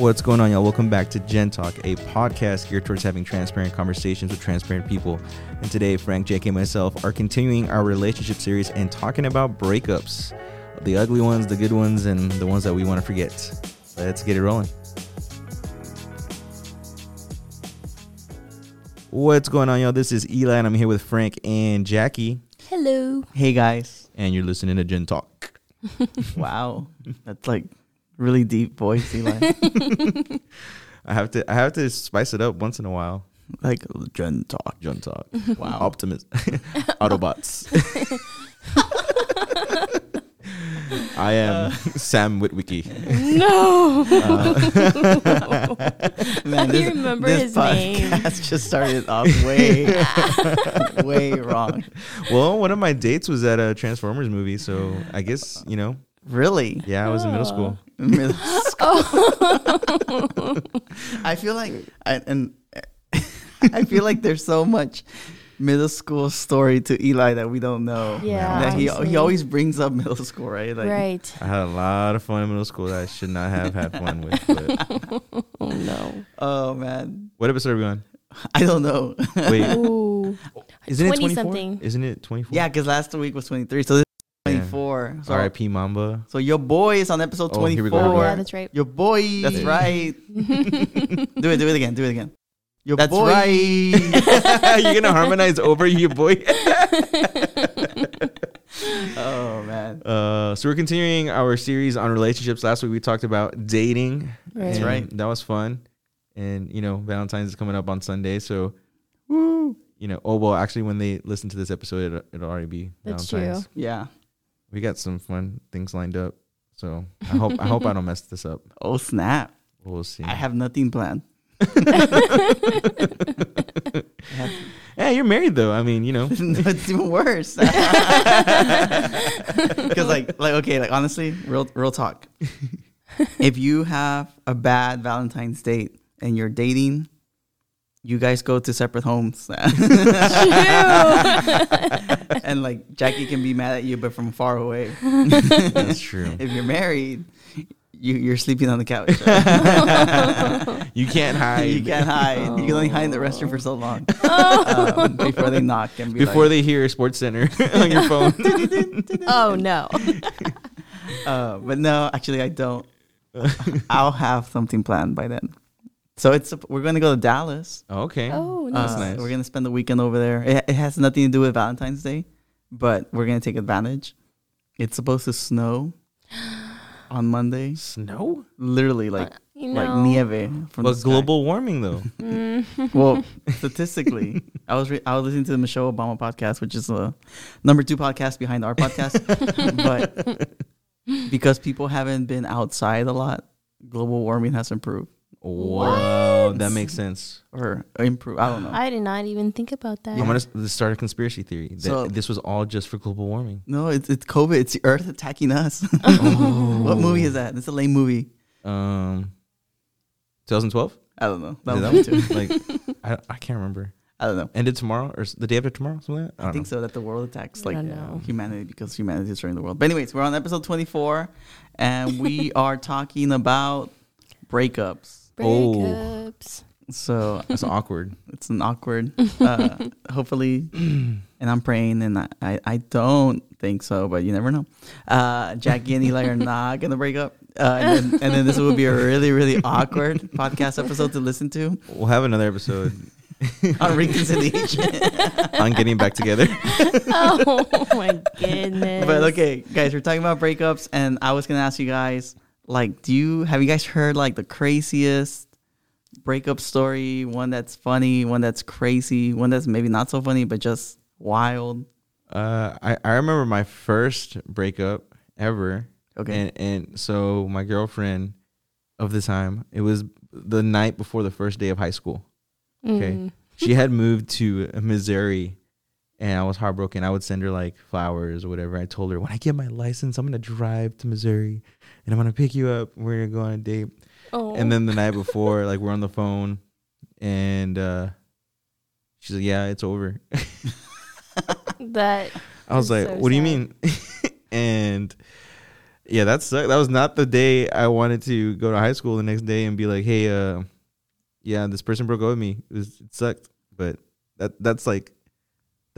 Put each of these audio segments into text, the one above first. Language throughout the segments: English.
What's going on, y'all? Welcome back to Gen Talk, a podcast geared towards having transparent conversations with transparent people. And today, Frank, JK, and myself are continuing our relationship series and talking about breakups the ugly ones, the good ones, and the ones that we want to forget. Let's get it rolling. What's going on, y'all? This is Eli, and I'm here with Frank and Jackie, Hello. Hey guys. and you're listening to Gen Talk. Wow. That's like really deep voice, Eli. I have to, I have to spice it up once in a while. like Gen Talk. Gen Talk. Wow. Optimus. Autobots. I am uh. Sam Witwicky. No. Man, do you remember his name? podcast just started off way, way wrong. Well, one of my dates was at a Transformers movie, so I guess, you know, Really? yeah, I was in middle school. Oh. Middle oh. school. I feel like, I, and I feel like there's so much middle school story to Eli that we don't know. Yeah, That he he always brings up middle school, right? Like, right. I had a lot of fun in middle school that I should not have had fun with. But Oh no. Oh man, what episode are we on? I don't know. Wait, Ooh. isn't it 20 24? something. Isn't it 24? yeah, because last week was 23, so this is Yeah. 24. So, R.I.P. Mamba. so your boy is on episode Oh, 24. go, here we go. Yeah, that's right. Your boy. That's Yeah. right. do it. Do it again. Do it again. Your That's boy. right. You're gonna harmonize over your boy. oh man. Uh, so we're continuing our series on relationships. Last week we talked about dating. That's right. That was fun. And you know, Valentine's is coming up on Sunday, so woo. You know, oh well, actually, when they listen to this episode, it'll, it'll already be That's Valentine's. true. Yeah. We got some fun things lined up, so I hope I hope I don't mess this up. Oh snap! We'll see. I have nothing planned. yeah, you're married though. I mean, you know, no, it's even worse. Because like, like okay, like honestly, real, real talk. if you have a bad Valentine's date and you're dating, you guys go to separate homes. and like Jackie can be mad at you, but from far away. that's true. If you're married, you you're sleeping on the couch. You can't hide. you can't hide. You can only hide in the restroom for so long um, before they knock and be before like, they hear Sports Center on your phone. Oh no. Uh, but no, actually, I don't. I'll have something planned by then. So it's we're gonna go to Dallas. okay. Oh Uh, nice. nice. We're gonna spend the weekend over there. It, it has nothing to do with Valentine's Day, but we're gonna take advantage. It's supposed to snow on Monday. Snow? Literally, like you like know. nieve from But the sky. global warming though. Mm. Well, statistically, I was re- I was listening to the Michelle Obama podcast, which is the number two podcast behind our podcast. but because people haven't been outside a lot, global warming has improved Wow, that makes sense. or improved. I don't know. I did not even think about that. I'm gonna s- start a conspiracy theory that So- this was all just for global warming. no, it's it's COVID. It's the Earth attacking us. Oh. what movie is that? It's a lame movie. Um, 2012. I don't know. Is That it one too. like, I, I can't remember. I don't know. Ended tomorrow or s- the day after tomorrow? Something like that. I, think so. That the world attacks like don't know. humanity because humanity is destroying the world. But anyways, we're on episode twenty four, and we are talking about breakups. Oh. So it's awkward. it's an awkward. Uh, hopefully, and I'm praying, and I, I, I don't think so, but you never know. Uh, Jackie and Eli are not gonna break up, uh, and, then, and then this will be a really really awkward podcast episode to listen to We'll have another episode on reconciliation. on getting back together. Oh my goodness. but okay, guys, we're talking about breakups, and I was gonna ask you guys, like, do you have you guys heard like the craziest breakup story? One that's funny, one that's crazy, one that's maybe not so funny, but just wild. Uh, I, I remember my first breakup ever. Okay. And, and so my girlfriend of the time, it was the night before the first day of high school. Okay. Mm. She had moved to Missouri and I was heartbroken. I would send her like flowers or whatever. I told her, when I get my license, I'm to drive to Missouri and I'm to pick you up. We're going to go on a date. Oh. And then the night before, like we're on the phone and uh, she's like, yeah, it's over. that I was like, so "What do you mean?" and Yeah, that sucked. That was not the day I wanted to go to high school the next day and be like, "Hey, uh, yeah, this person broke up with me. It was it sucked." But that that's like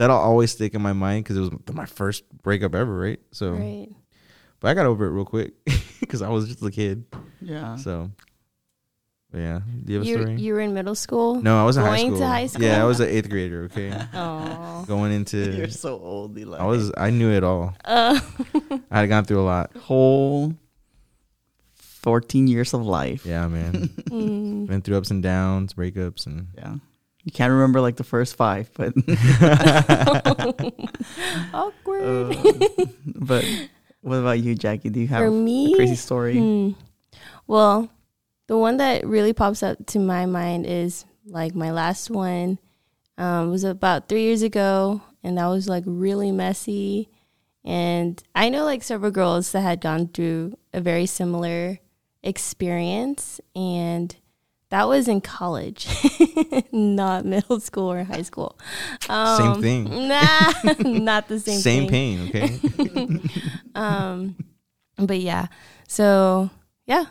that'll always stick in my mind because it was my first breakup ever, right? So, Right. but I got over it real quick because I was just a kid. Yeah. So, but yeah, do you have a story? you were in middle school. no, I was in high going school. to high Yeah, I was an eighth grader. Okay, Oh. going into. You're so old, Eli. I was I knew it all. Uh, I had gone through a lot. whole 14 years of life. Yeah, man. mm. Been through ups and downs, breakups, and Yeah. You can't remember like the first five, but Awkward. uh, but what about you, Jackie? Do you have For a me, crazy story? Hmm. Well, the one that really pops up to my mind is like my last one um, was about three years ago, and that was like really messy. And I know like several girls that had gone through a very similar experience, and that was in college, not middle school or high school. Same thing. Nah, not the same. same thing pain. Okay. um but yeah so yeah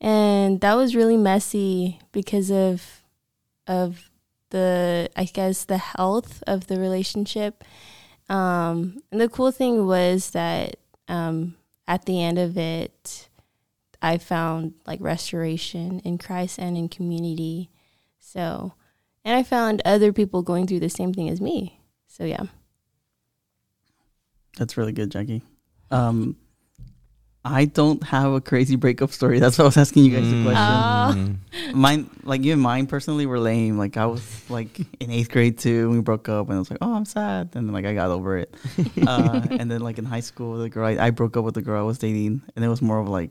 and that was really messy because of of the i guess the health of the relationship um and the cool thing was that um at the end of it i found like restoration in christ and in community so and i found other people going through the same thing as me so yeah That's really good, Jackie. Um, I don't have a crazy breakup story. That's why I was asking you guys the Mm. question. Oh. Mine, like you and mine, personally were lame. Like I was like in eighth grade too. We broke up, and I was like, "Oh, I'm sad," and then like I got over it. uh, and then like in high school, the girl I, I broke up with the girl I was dating, and it was more of like,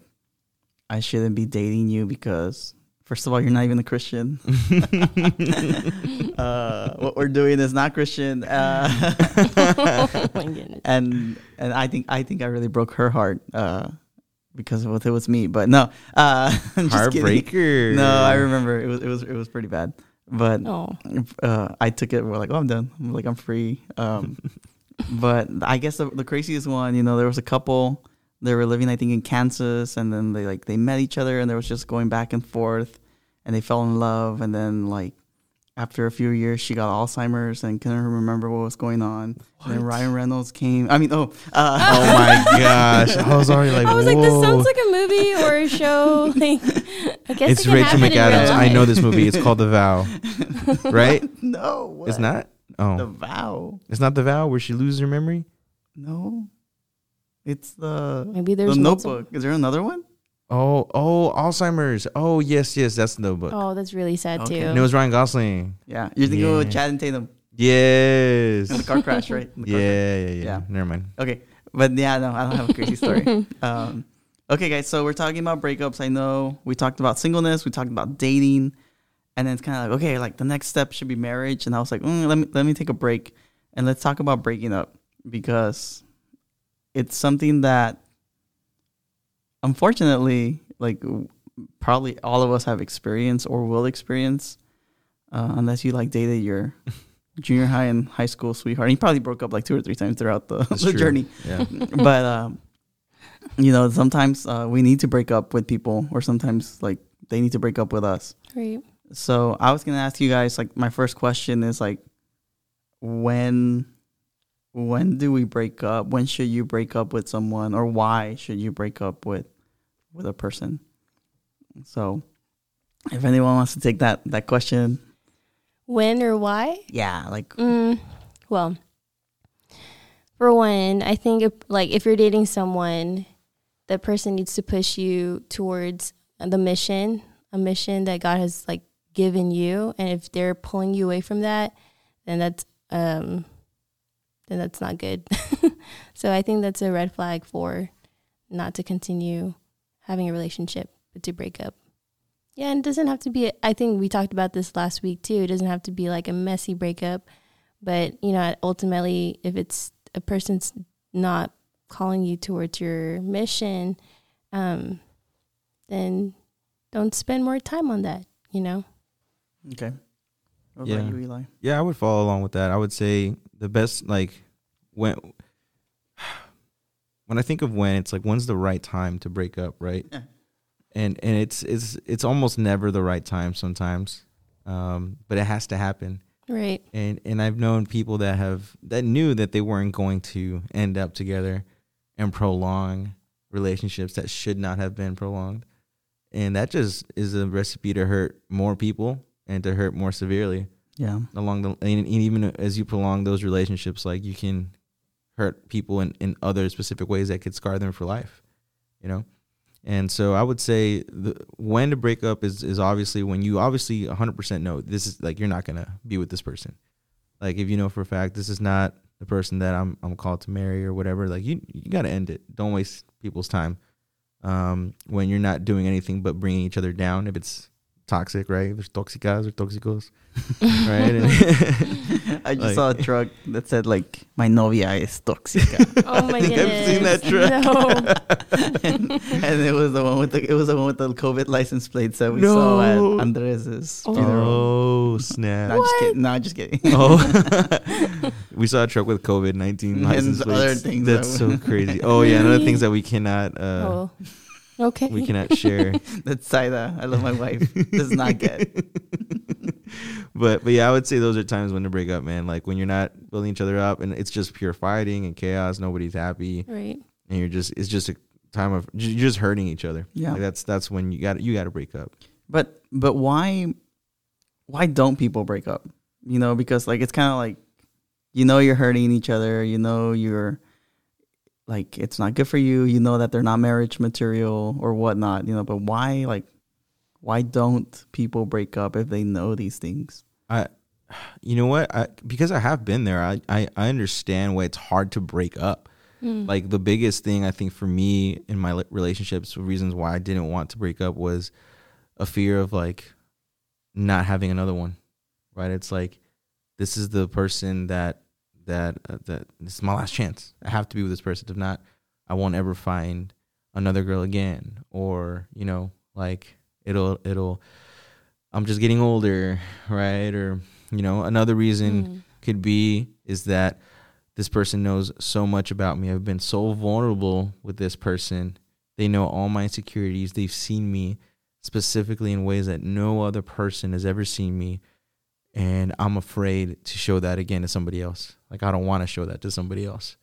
I shouldn't be dating you because first of all, you're not even a Christian. uh, what we're doing is not Christian. Uh, oh my goodness and and I think I think I really broke her heart uh, because of what it was me. But no, uh, I'm just. Heartbreaker. No, I remember it was it was it was pretty bad. But oh uh, I took it. We're like, oh, I'm done. I'm like, I'm free. Um, but I guess the, the craziest one, you know, there was a couple. They were living, I think, in Kansas, and then they like they met each other, and there was just going back and forth, and they fell in love, and then like after a few years, she got Alzheimer's and couldn't remember what was going on. And then Ryan Reynolds came. I mean, oh, uh, Oh my gosh! I was already like, I was like, this sounds like a movie or a show. Like, I guess it's it can Rachel happen in real McAdams. I know this movie. It's called The Vow, right? no, what? It's not. Oh, The vow. it's not The Vow where she loses her memory. No, it's the Maybe there's the multiple- Notebook. Is there another one? Oh, oh, Alzheimer's. Oh, yes, yes, that's the notebook. Oh, that's really sad Okay. too. And it was Ryan Gosling. Yeah, you're thinking Yeah. of Channing Tatum Yes. in the car crash, right? In the car yeah, yeah, yeah, Yeah. Never mind. crash. Okay, but yeah, no, I don't have a crazy story. um, okay, guys, so we're talking about breakups. I know we talked about singleness, we talked about dating, and then it's kind of like okay, like the next step should be marriage. And I was like, mm, let me let me take a break and let's talk about breaking up because it's something that unfortunately, like probably all of us have experienced or will experience, uh, unless you like dated your junior high and high school sweetheart. And you probably broke up like two or three times throughout the, the journey. Yeah. but um, you know, sometimes uh, we need to break up with people, or sometimes like they need to break up with us. Right. So I was gonna ask you guys like my first question is like when when do we break up? When should you break up with someone or why should you break up with with a person? So if anyone wants to take that that question, When or why? yeah, like Mm, well, for one, I think if, like if you're dating someone, that person needs to push you towards the mission, a mission that God has like given you, and if they're pulling you away from that, then that's um, then that's not good. so I think that's a red flag for not to continue having a relationship, but to break up. Yeah, and it doesn't have to be. I think we talked about this last week too. It doesn't have to be like a messy breakup, but you know, ultimately, if it's a person's not calling you towards your mission, um, then don't spend more time on that. You know. okay. What Yeah. you, Eli? Yeah, I would follow along with that. I would say the best like when when I think of when, it's like when's the right time to break up, right? Yeah. And and it's it's it's almost never the right time sometimes, um, but it has to happen. Right. And and I've known people that have that knew that they weren't going to end up together and prolong relationships that should not have been prolonged, and that just is a recipe to hurt more people and to hurt more severely Yeah. along the and, and even as you prolong those relationships like you can hurt people in, in other specific ways that could scar them for life you know? And so i would say the when to break up is is obviously when you obviously 100% know this is like you're not gonna be with this person. Like if you know for a fact this is not the person that i'm i'm called to marry or whatever like you you gotta end it. Don't waste people's time um when you're not doing anything but bringing each other down if it's toxic right there's toxicas or toxicos right And- I just Like- saw a truck that said like my novia is tóxica. Oh my think goodness. I've seen that truck. No. and, and it was the one with the it was the one with the COVID license plate that we No. saw at Andres's Oh. oh snap No, just What? kidding. No, just kidding. Oh, we saw a truck with COVID nineteen And license other plates. things That's that so crazy. Oh yeah, another things that we cannot uh, oh. Okay. we cannot share. That's Saida. I love my wife. Does not get. but but yeah, I would say those are times when to break up, man. Like when you're not building each other up, and it's just pure fighting and chaos. Nobody's happy, Right. and you're just it's just a time of you're just hurting each other. Yeah. Like that's that's when you got you got to break up. But but why why don't people break up? You know, because like it's kind of like you know you're hurting each other. You know you're like it's not good for you. You know that they're not marriage material or whatnot. You know, but why like why don't people break up if they know these things? I, you know what? I because I have been there. I I, I understand why it's hard to break up. Mm. Like the biggest thing I think for me in my relationships, reasons why I didn't want to break up was a fear of like not having another one. Right? It's like this is the person that that uh, that this is my last chance. I have to be with this person. If not, I won't ever find another girl again. Or you know, like it'll it'll. I'm just getting older, right? Or you know, another reason Mm. could be is that this person knows so much about me. I've been so vulnerable with this person. They know all my insecurities. They've seen me specifically in ways that no other person has ever seen me. And I'm afraid to show that again to somebody else. Like, I don't want to show that to somebody else.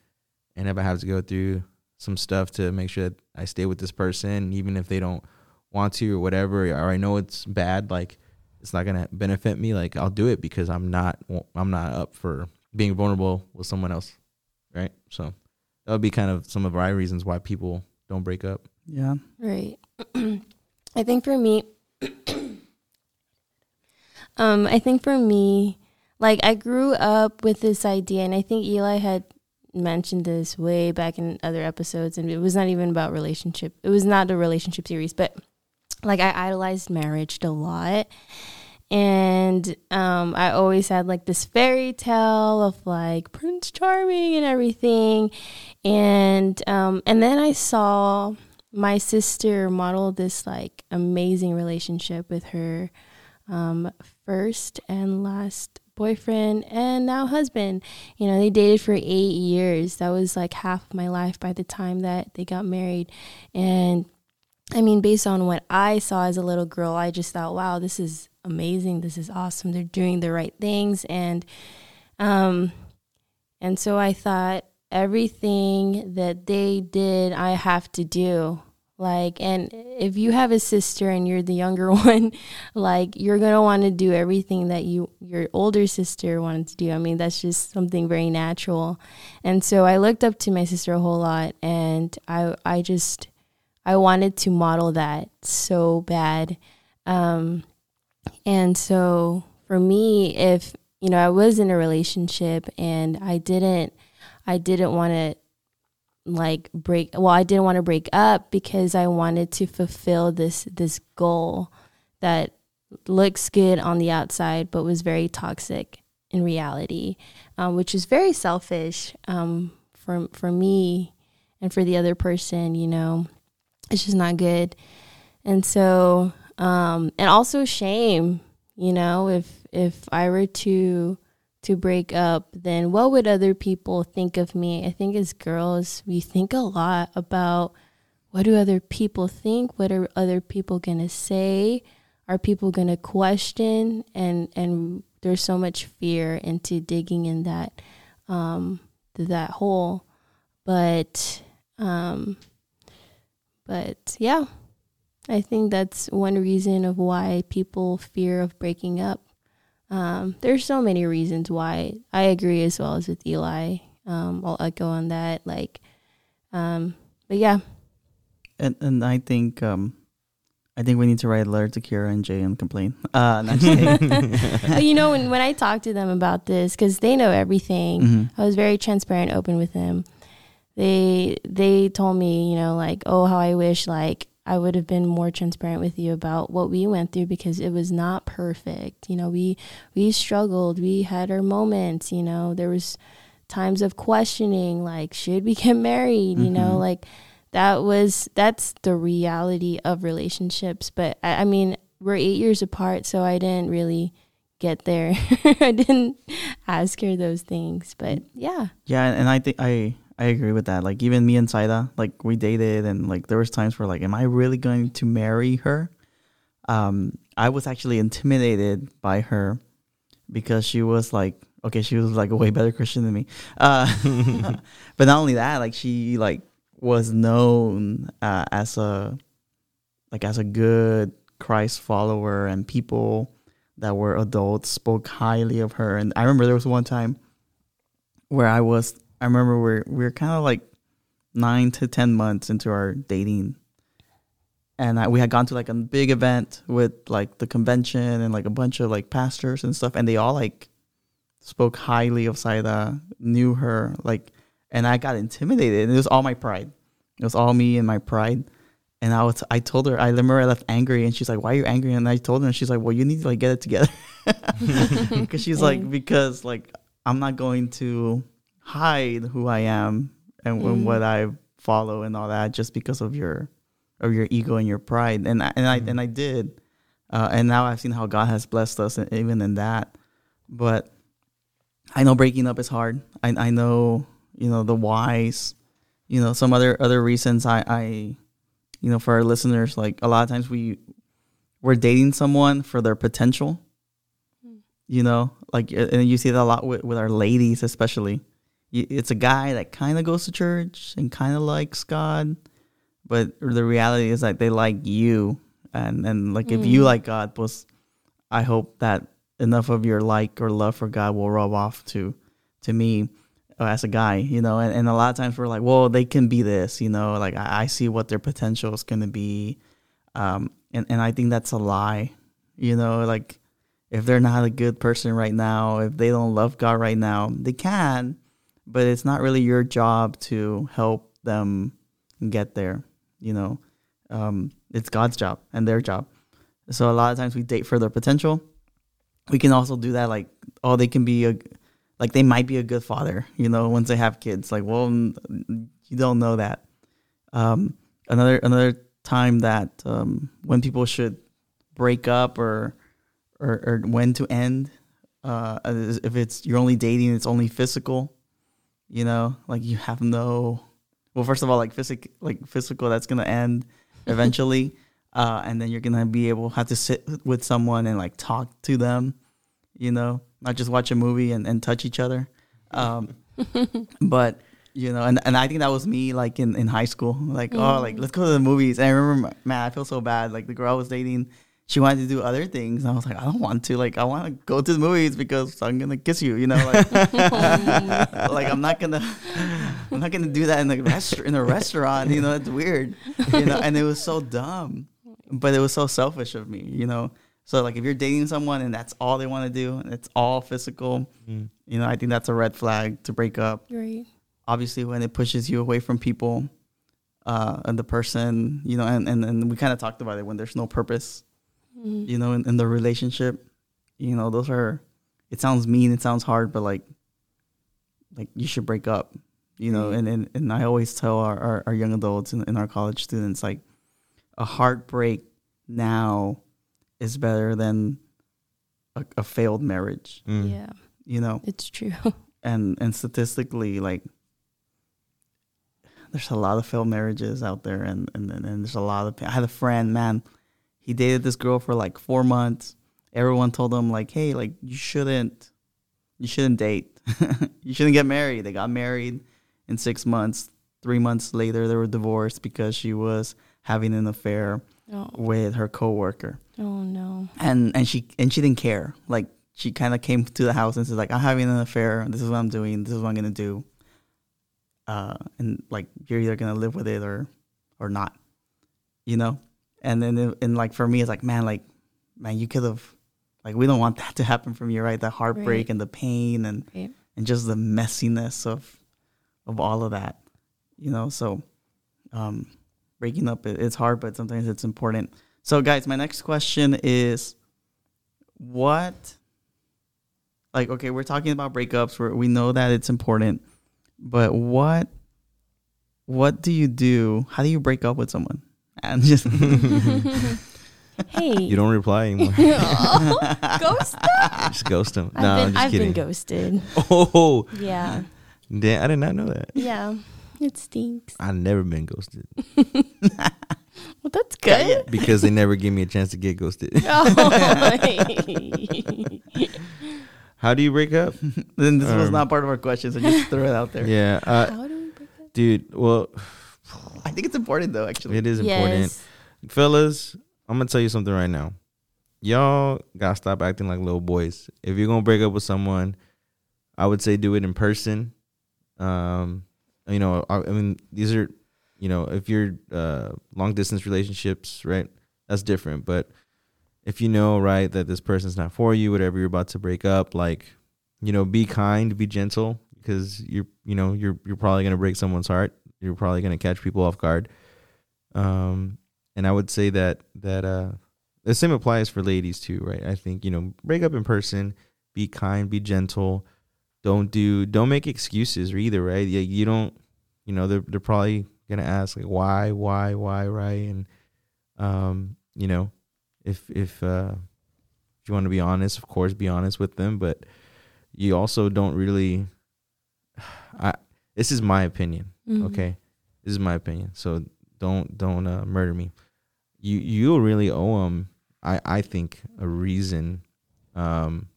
And if I have to go through some stuff to make sure that I stay with this person, even if they don't want to or whatever, or I know it's bad, like, it's not gonna benefit me. Like I'll do it because I'm not I'm not up for being vulnerable with someone else, right? So that would be kind of some of my reasons why people don't break up. Yeah. Right. I think for me, um, I think for me, like I grew up with this idea, and I think Eli had mentioned this way back in other episodes, and it was not even about relationship. It was not a relationship series, but like I idolized marriage a lot. And um, I always had like this fairy tale of like Prince Charming and everything, and um, and then I saw my sister model this like amazing relationship with her um, first and last boyfriend and now husband. You know, they dated for eight years. That was like half of my life by the time that they got married. And I mean, based on what I saw as a little girl, I just thought, wow, this is amazing. This is awesome. They're doing the right things. And, um, and so I thought everything that they did, I have to do. Like, and if you have a sister and you're the younger one, like you're gonna want to do everything that you your older sister wanted to do. I mean, that's just something very natural. And so I looked up to my sister a whole lot, and I I just I wanted to model that so bad. Um, and so for me, if you know I was in a relationship and I didn't I didn't want to like break well I didn't want to break up because I wanted to fulfill this this goal that looks good on the outside but was very toxic in reality um, which is very selfish um, for for me and for the other person you know? It's just not good. And so um, and also shame you know if if I were to to break up, then what would other people think of me? I think as girls, we think a lot about what do other people think? What are other people going to say? Are people going to question? And and there's so much fear into digging in that um, that hole. But um, but yeah, I think that's one reason of why people fear of breaking up. Um, there's so many reasons why. I agree as well as with Eli. Um, I'll echo on that. Like, um, but yeah, And and I think um, I think we need to write a letter to Kira and Jay and complain. Uh, not just kidding. but you know, when when I talk to them about this, because they know everything, Mhm. I was very transparent, open with them. They they told me, you know, like, oh, how I wish like I would have been more transparent with you about what we went through because it was not perfect. You know, we we struggled, we had our moments. You know, there was times of questioning, like, should we get married? You know, Mhm. like that was that's the reality of relationships. But I, I mean, we're eight years apart, so I didn't really get there. I didn't ask her those things, but yeah. Yeah, and I think I I agree with that. Like even me and Saida, like we dated, and like there was times where like, am I really going to marry her? Um, I was actually intimidated by her because she was like, okay, she was like a way better Christian than me. Uh, but not only that, like she like was known uh, as a like as a good Christ follower, and people that were adults spoke highly of her. And I remember there was one time where I was I remember we're we are kind of like nine to ten months into our dating, and I, we had gone to like a big event with like the convention and like a bunch of like pastors and stuff, and they all like spoke highly of Saida, knew her like, and I got intimidated, and it was all my pride. It was all me and my pride. And I was, I told her, I remember I left angry, and she's like, "Why are you angry?" And I told her, and she's like, "Well, you need to like get it together," because she's like, because like I'm not going to hide who I am and, and Mm. what I follow and all that just because of your of your ego and your pride. And I, and I and I did, uh, and now I've seen how God has blessed us and even in that. But I know breaking up is hard. I I know you know the whys. You know some other other reasons. I I you know for our listeners like a lot of times we we're dating someone for their potential you know like and you see that a lot with, with our ladies especially it's a guy that kind of goes to church and kind of likes god but the reality is that they like you. And and like if you Mm. like god pues i hope that enough of your like or love for god will rub off to to me uh, as a guy you know? And, and a lot of times we're like well they can be this you know? Like i, I see what their potential is going to be. Um and, and i think that's a lie you know? Like if they're not a good person right now, if they don't love God right now, they can, but it's not really your job to help them get there. You know, um, it's God's job and their job. So a lot of times we date for their potential. We can also do that, like, oh, they can be a, like they might be a good father. You know, once they have kids, like, well, you don't know that. Um, another another time that um, when people should break up or or, or when to end. Uh, if it's you're only dating, it's only physical. You know, like you have no. Well, first of all, like physic, like physical, that's gonna end eventually, uh, and then you're gonna be able have to sit with someone and like talk to them. You know, not just watch a movie and, and touch each other. Um, but you know, and, and I think that was me like in, in high school. Like, oh, like let's go to the movies. And I remember, man, I feel so bad. Like the girl I was dating, she wanted to do other things. And I was like, I don't want to. Like, I want to go to the movies because I'm gonna kiss you. You know, like, like I'm not gonna, I'm not gonna do that in the rest in a restaurant. You know, it's weird. You know, and it was so dumb, but it was so selfish of me. You know, so like if you're dating someone and that's all they want to do, and it's all physical, Mm. you know, I think that's a red flag to break up Right. obviously when it pushes you away from people uh, and the person, you know, and, and, and we kind of talked about it when there's no purpose, Mhm. you know, in, in the relationship, you know, those are, it sounds mean, it sounds hard, but like, like you should break up, you know, Right. and, and, and I always tell our, our, our young adults and, and our college students, like a heartbreak now is better than a, a failed marriage Mm. Yeah. you know, It's true. and and statistically, like there's a lot of failed marriages out there, and and and there's a lot of. I had a friend, man, he dated this girl for like four months. Everyone told him like, hey, like you shouldn't, you shouldn't date, you shouldn't get married. They got married in six months. Three months later, they were divorced because she was having an affair Oh, with her coworker, oh no. and and she and she didn't care. Like she kind of came to the house and said like, I'm having an affair. This is what I'm doing. This is what I'm gonna do. Uh, and like you're either gonna live with it or or not, you know. And then and like for me, it's like man, like man, you could have like we don't want that to happen from you, right? The heartbreak Right. and the pain and Right. and just the messiness of of all of that, you know. So, um, breaking up it, it's hard, but sometimes it's important. So, guys, my next question is, what? Like, okay, we're talking about breakups. Where we know that it's important, but what? What do you do? How do you break up with someone? And just Hey. You don't reply anymore. ghost. just ghost them. I've been I'm just I've kidding. been ghosted. Oh, Yeah. damn, I did not know that. Yeah. It stinks. I've never been ghosted Well, that's good. because they never give me a chance to get ghosted. Oh. How do you break up? then this was Um, not part of our question, so just throw it out there. Yeah, uh, How do we break up? dude. Well, I think it's important though. Actually, it is important, Yes. fellas. I'm gonna tell you something right now. Y'all gotta stop acting like little boys. If you're gonna break up with someone, I would say do it in person. Um, you know, I, I mean, these are, you know, if you're uh, long distance relationships, right? That's different. But if you know, right, that this person's not for you, whatever you're about to break up, like, you know, be kind, be gentle, because you're, you know, you're you're probably gonna break someone's heart. You're probably gonna catch people off guard. Um, and I would say that that uh, the same applies for ladies too, right? I think you know, break up in person, be kind, be gentle. Don't do, don't make excuses either, right? Yeah, you don't, you know, they're they're probably gonna ask like why, why, why, right? And um, you know, if if uh, if you want to be honest, of course, be honest with them, but you also don't really. I this is my opinion. Mhm. Okay, this is my opinion. So don't don't uh, murder me. You you really owe them. I I think a reason, um,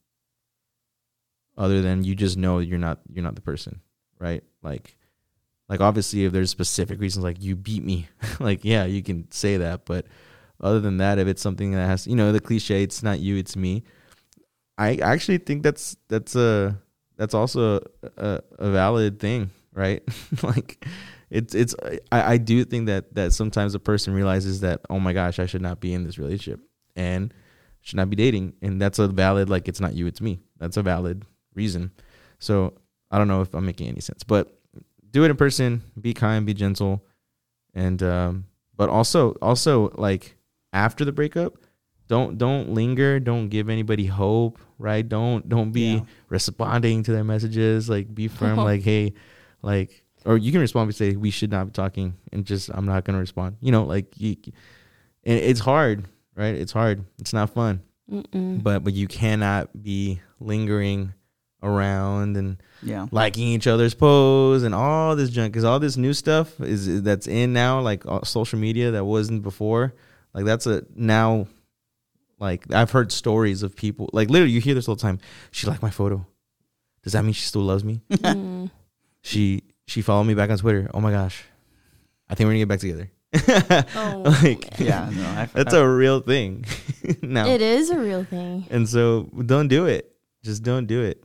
other than you just know you're not you're not the person, right? Like, like obviously if there's specific reasons like you beat me, like yeah you can say that, but other than that, if it's something that has you know the cliche, it's not you, it's me. I actually think that's that's a that's also a, a valid thing, right? like it's it's I, I do think that that sometimes a person realizes that oh my gosh I should not be in this relationship and should not be dating. And that's a valid like it's not you it's me. That's a valid reason. So I don't know if I'm making any sense but do it in person be kind be gentle. And um but also also like after the breakup don't don't linger don't give anybody hope right? Don't don't be Yeah. responding to their messages like be firm like hey like or you can respond and say we should not be talking and just i'm not going to respond. You know like you and it's hard right? It's hard. It's not fun. Mm-mm. but but you cannot be lingering around and yeah, liking each other's posts and all this junk because all this new stuff is is- that's in now like social media that wasn't before like that's a now like i've heard stories of people like literally you hear this all the time. She liked my photo. Does that mean she still loves me? Mm. She she followed me back on twitter oh my gosh i think we're gonna get back together Oh, like yeah. No, I, that's I, a real thing now It is a real thing. and so don't do it just don't do it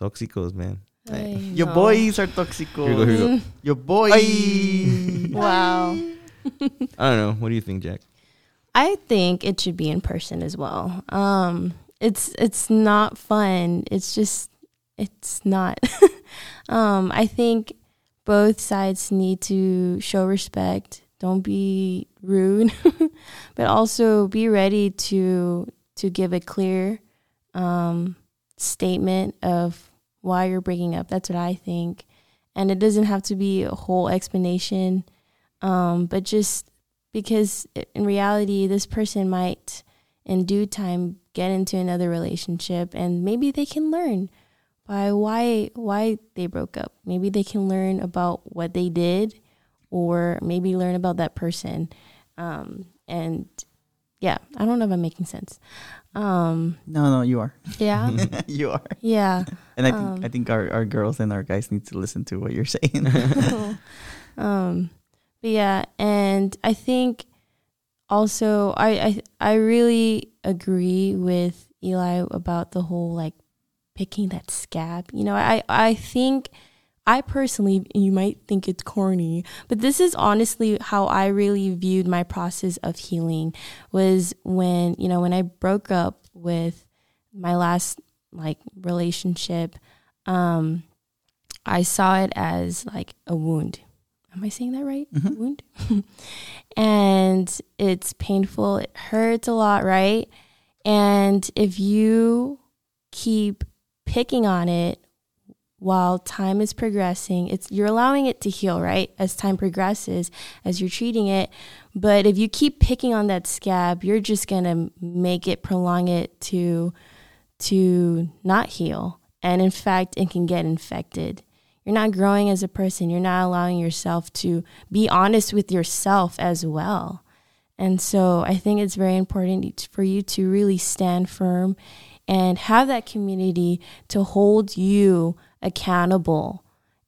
toxicos man I your know. boys are toxico. Here we go, here we go. Your boys. Wow. i don't know what do you think jack I think it should be in person as well. Um, it's it's not fun. It's just it's not. um, I think both sides need to show respect. Don't be rude, but also be ready to to give a clear um, statement of why you're breaking up. That's what I think, and it doesn't have to be a whole explanation, um, but just because in reality this person might in due time get into another relationship and maybe they can learn by why why they broke up. Maybe they can learn about what they did, or maybe learn about that person. Um, and yeah, I don't know if I'm making sense. Um, No, no, you are. yeah, you are. yeah. And I think Um, I think our, our girls and our guys need to listen to what you're saying. um, but yeah, and I think also I, I I really agree with Eli about the whole like picking that scab. You know, I I think I personally you might think it's corny, but this is honestly how I really viewed my process of healing was when, you know, when I broke up with my last like relationship, um I saw it as like a wound. Am I saying that right? Mhm. Wound. and it's painful. It hurts a lot, right? And if you keep picking on it while time is progressing, it's you're allowing it to heal, right? As time progresses, as you're treating it. But if you keep picking on that scab, you're just gonna make it prolong it to to not heal. And in fact, it can get infected. You're not growing as a person. You're not allowing yourself to be honest with yourself as well. And so I think it's very important for you to really stand firm and have that community to hold you accountable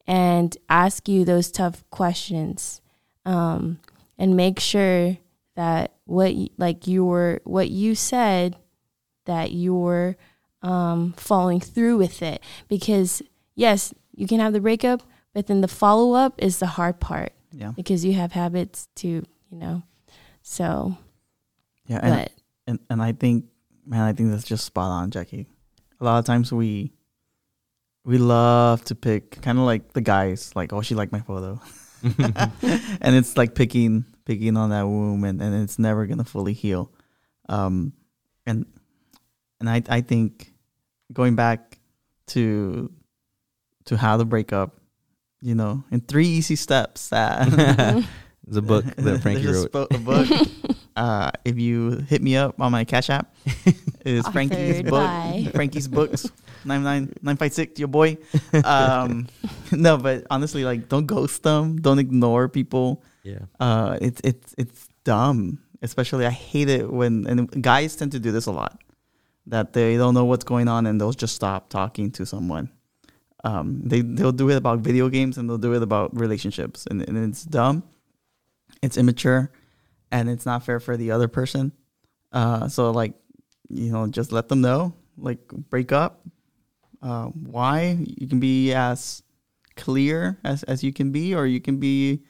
and ask you those tough questions um, and make sure that what like you were what you said that you're um, following through with it because yes you can have the breakup but then the follow-up is the hard part yeah. because you have habits to you know so Yeah. And, and and I think man, I think that's just spot on, Jackie. A lot of times we we love to pick kind of like the guys, like, oh she liked my photo. and it's like picking picking on that womb and, and it's never gonna fully heal. Um and and I I think going back to to how to break up, you know, in three easy steps that It's a book that Frankie wrote. a book. Uh, if you hit me up on my Cash App, it's Frankie's book. by- Frankie's books. Nine nine nine five six. Your boy. Um, no, but honestly, like, don't ghost them. Don't ignore people. Yeah. Uh, it's it's it's dumb. Especially, I hate it when and guys tend to do this a lot. That they don't know what's going on and they'll just stop talking to someone. Um, they they'll do it about video games and they'll do it about relationships, and, and it's dumb. It's immature, and it's not fair for the other person. Uh, so like, you know, just let them know. Like, break up. Uh, why? You can be as clear as as you can be, or you can be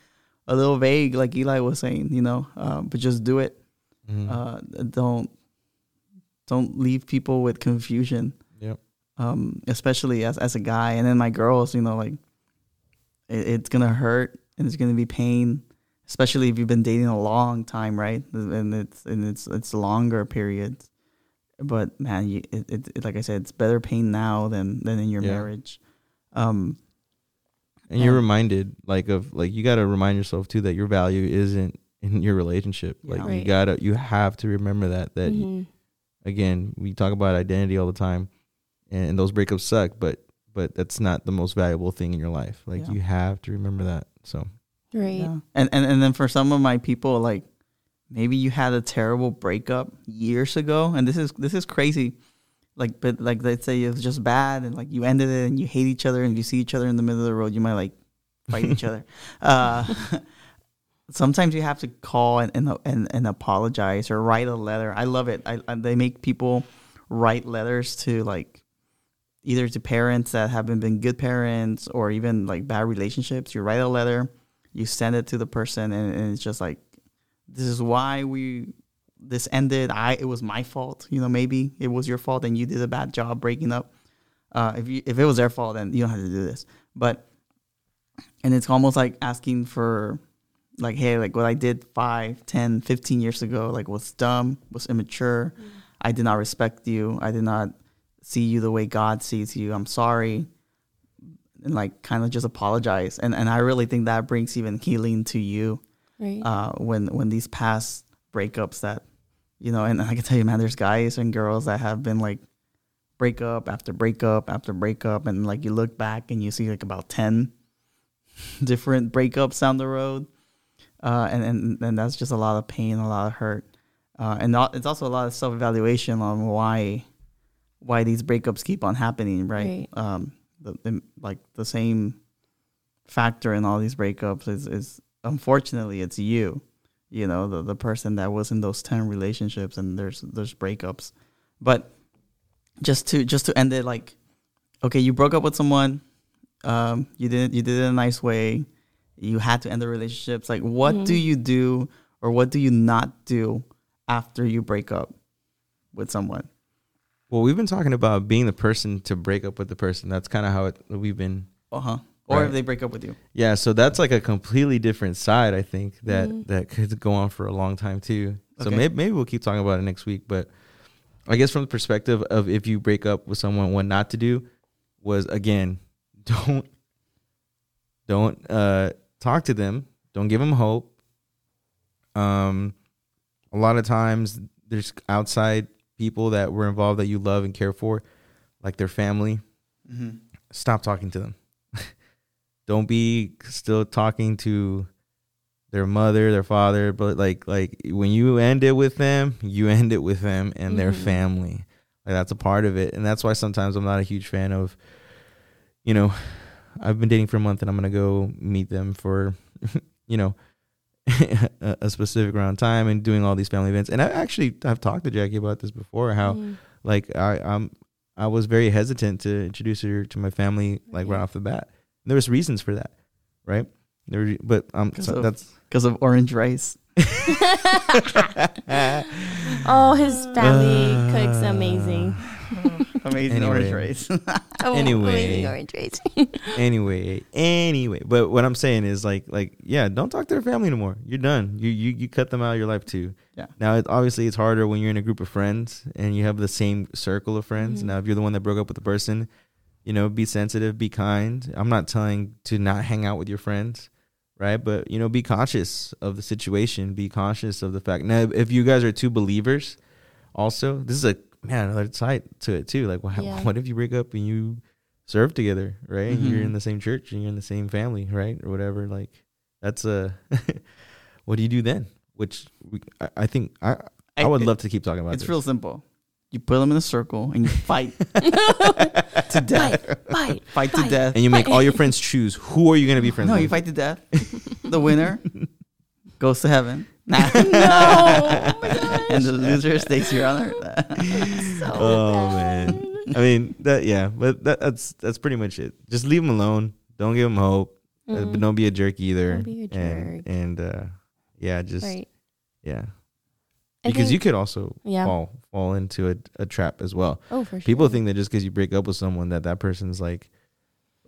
a little vague, like Eli was saying. You know, uh, but just do it. Uh, don't don't leave people with confusion yep. um, especially as as a guy. And then my girls, you know, like it, it's gonna hurt and it's gonna be pain, especially if you've been dating a long time, right? And it's and it's it's longer periods. But man, you, it, it, it like I said, it's better pain now than than in your Yeah. marriage. Um, And you're reminded, like, of like you got to remind yourself too that your value isn't in your relationship. Like Yeah. you gotta, you have to remember that. That Mhm. again, we talk about identity all the time, and those breakups suck, but but that's not the most valuable thing in your life. Like Yeah. you have to remember that. So right Yeah. And, and and then for some of my people, like maybe you had a terrible breakup years ago, and this is this is crazy. Like, but like let's say it was just bad, and like you ended it, and you hate each other, and you see each other in the middle of the road, you might like fight each other. Uh, sometimes you have to call and, and and and apologize or write a letter. I love it. I, I they make people write letters to like either to parents that haven't been good parents or even like bad relationships. You write a letter, you send it to the person, and, and it's just like, this is why we this ended. I it was my fault. You know, maybe it was your fault, and you did a bad job breaking up. Uh, if you if it was their fault, then you don't have to do this. But and it's almost like asking for like hey like what i did 5 10 15 years ago like was dumb was immature i did not respect you i did not see you the way god sees you i'm sorry and like kind of just apologize. And and i really think that brings even healing to you right. uh when when these past breakups that you know and i can tell you man there's guys and girls that have been like breakup after breakup after breakup, and like you look back and you see like about ten different breakups down the road, uh, and and and that's just a lot of pain, a lot of hurt, uh, and it's also a lot of self evaluation on why why these breakups keep on happening, right? right. Um, the, the, like the same factor in all these breakups is is unfortunately it's you, you know, the the person that was in those ten relationships and there's there's breakups, but just to just to end it like, okay, you broke up with someone, um, you didn't you did it in a nice way, you had to end the relationships. Like, what mm-hmm. do you do or what do you not do after you break up with someone? Well, we've been talking about being the person to break up with the person. That's kind of how it, we've been. Uh huh. Or right. if they break up with you. Yeah, so that's like a completely different side. I think that mm-hmm. that could go on for a long time too. So okay. maybe maybe we'll keep talking about it next week. But I guess from the perspective of if you break up with someone, what not to do was again, don't don't uh, talk to them. Don't give them hope. Um, a lot of times there's outside people that were involved that you love and care for, like their family, mm-hmm. stop talking to them. Don't be still talking to their mother, their father, but like like when you end it with them, you end it with them and mm-hmm. their family. Like that's a part of it, and that's why sometimes I'm not a huge fan of, you know, I've been dating for a month and I'm gonna go meet them for, you know, a specific amount of time and doing all these family events. And I actually I've talked to Jackie about this before. How mm. like I I'm I was very hesitant to introduce her to my family like right off the bat. And there was reasons for that, right? There, but um, so of, that's because of orange rice. oh, his family uh, cooks amazing. amazing anyway. orange race. oh, anyway, amazing orange rice. anyway, anyway, but what I'm saying is like, like, yeah, don't talk to their family anymore. You're done. You you you cut them out of your life too. Yeah. Now, it, obviously, it's harder when you're in a group of friends and you have the same circle of friends. Mm-hmm. Now, if you're the one that broke up with the person, you know, be sensitive, be kind. I'm not telling to not hang out with your friends right? But you know, be conscious of the situation. Be conscious of the fact. Now, if you guys are two believers, also, this is a man another side to it too. Like, what, yeah. what if you break up and you serve together, right? Mm-hmm. You're in the same church and you're in the same family, right, or whatever. Like, that's a. what do you do then? Which we, I, I, think I I would love to keep talking about. It's this. real simple. You put them in a circle and you fight to death. Fight, fight, fight to death. And you make all your friends choose who are you going to be friends no, with. No, you fight to death. the winner goes to heaven. Nah. no. Oh and the loser stays here on earth. so oh bad. man. I mean that yeah, but that, that's that's pretty much it. Just leave them alone. Don't give them hope, mm-hmm. uh, but don't be a jerk either. Don't be a jerk. And, and uh, yeah, just right. yeah because you could also yeah. fall fall into a, a trap as well. Oh, for sure. People think that just because you break up with someone that that person's like,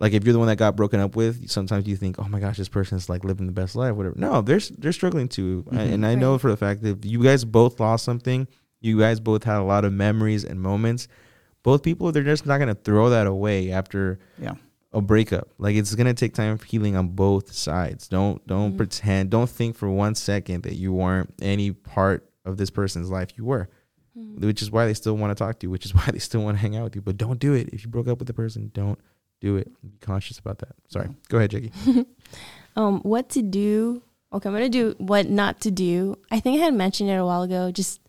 like if you're the one that got broken up with, sometimes you think, oh my gosh, this person's like living the best life, whatever. No, they're they're struggling too, mm-hmm. and I right. know for the fact that you guys both lost something, you guys both had a lot of memories and moments. Both people, they're just not gonna throw that away after yeah a breakup. Like it's gonna take time for healing on both sides. Don't don't mm-hmm. pretend. Don't think for one second that you weren't any part of this person's life you were. Mm-hmm. Which is why they still want to talk to you, which is why they still want to hang out with you. But don't do it. If you broke up with the person, don't do it. Be conscious about that. Sorry. Go ahead, Jackie. um, what to do? Okay, I'm gonna do what not to do. I think I had mentioned it a while ago. Just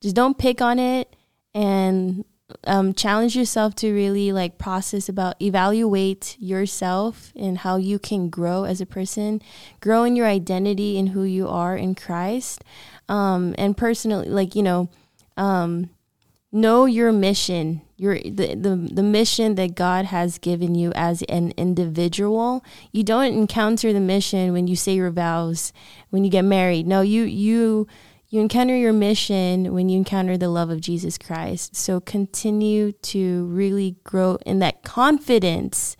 just don't pick on it and um, challenge yourself to really like process about evaluate yourself and how you can grow as a person grow in your identity and who you are in christ um, and personally, like you know, um, know your mission, your the, the the mission that God has given you as an individual. You don't encounter the mission when you say your vows, when you get married. No, you you you encounter your mission when you encounter the love of Jesus Christ. So continue to really grow in that confidence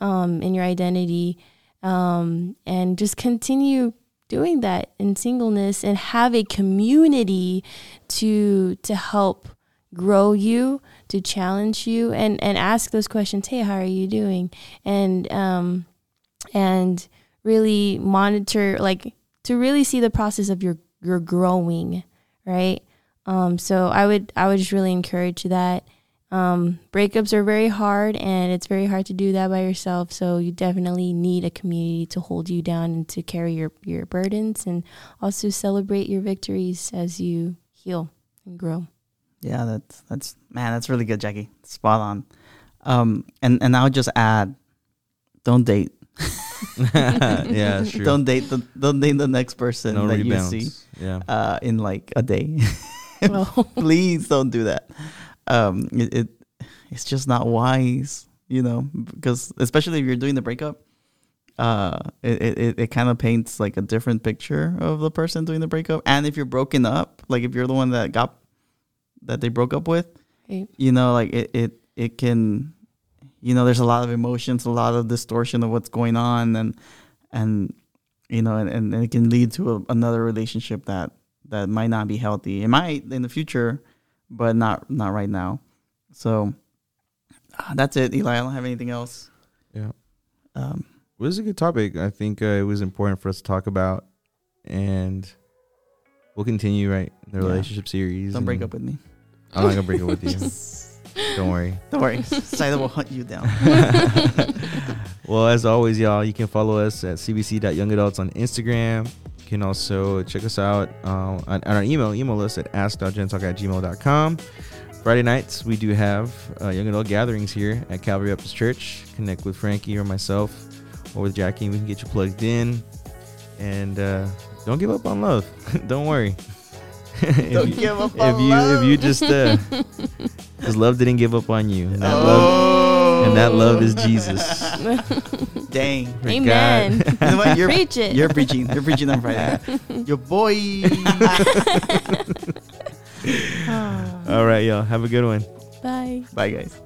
um, in your identity, um, and just continue doing that in singleness and have a community to to help grow you to challenge you and and ask those questions hey how are you doing and um and really monitor like to really see the process of your your growing right um so i would i would just really encourage that Um, breakups are very hard, and it's very hard to do that by yourself. So you definitely need a community to hold you down and to carry your your burdens, and also celebrate your victories as you heal and grow. Yeah, that's that's man, that's really good, Jackie. Spot on. Um, and and I would just add, don't date. yeah, that's true. Don't date the don't date the next person no that rebounds. you see Yeah. uh, in like a day. Please don't do that. Um, it, it it's just not wise, you know, because especially if you're doing the breakup, uh, it it, it kind of paints like a different picture of the person doing the breakup. And if you're broken up, like if you're the one that got that they broke up with, Right. you know, like it it it can, you know, there's a lot of emotions, a lot of distortion of what's going on, and and you know, and, and it can lead to a, another relationship that that might not be healthy. It might in the future, but not not right now. So uh, that's it, Eli. I don't have anything else. Yeah. Um, Well, this is a good topic. I think uh, it was important for us to talk about, and we'll continue right the Yeah. relationship series. don't break and up with me. I'm not gonna break up with you. Don't worry. Don't worry, Saida will hunt you down. well, as always, y'all, you can follow us at cbc.youngadults on Instagram. You can also check us out uh, on, on our email. Email us at ask.gentalk at gmail.com. Friday nights, we do have uh, young adult gatherings here at Calvary Baptist Church. Connect with Frankie or myself or with Jackie, and we can get you plugged in. And uh, don't give up on love. don't worry. If Don't you- give up if on you love. if you just uh because love didn't give up on you and that love oh, and that love is jesus Dang. For Amen. God. You know what? You're, Preach it. You're preaching. You're preaching on Friday. Your boy. all right y'all have a good one Bye. Bye, guys.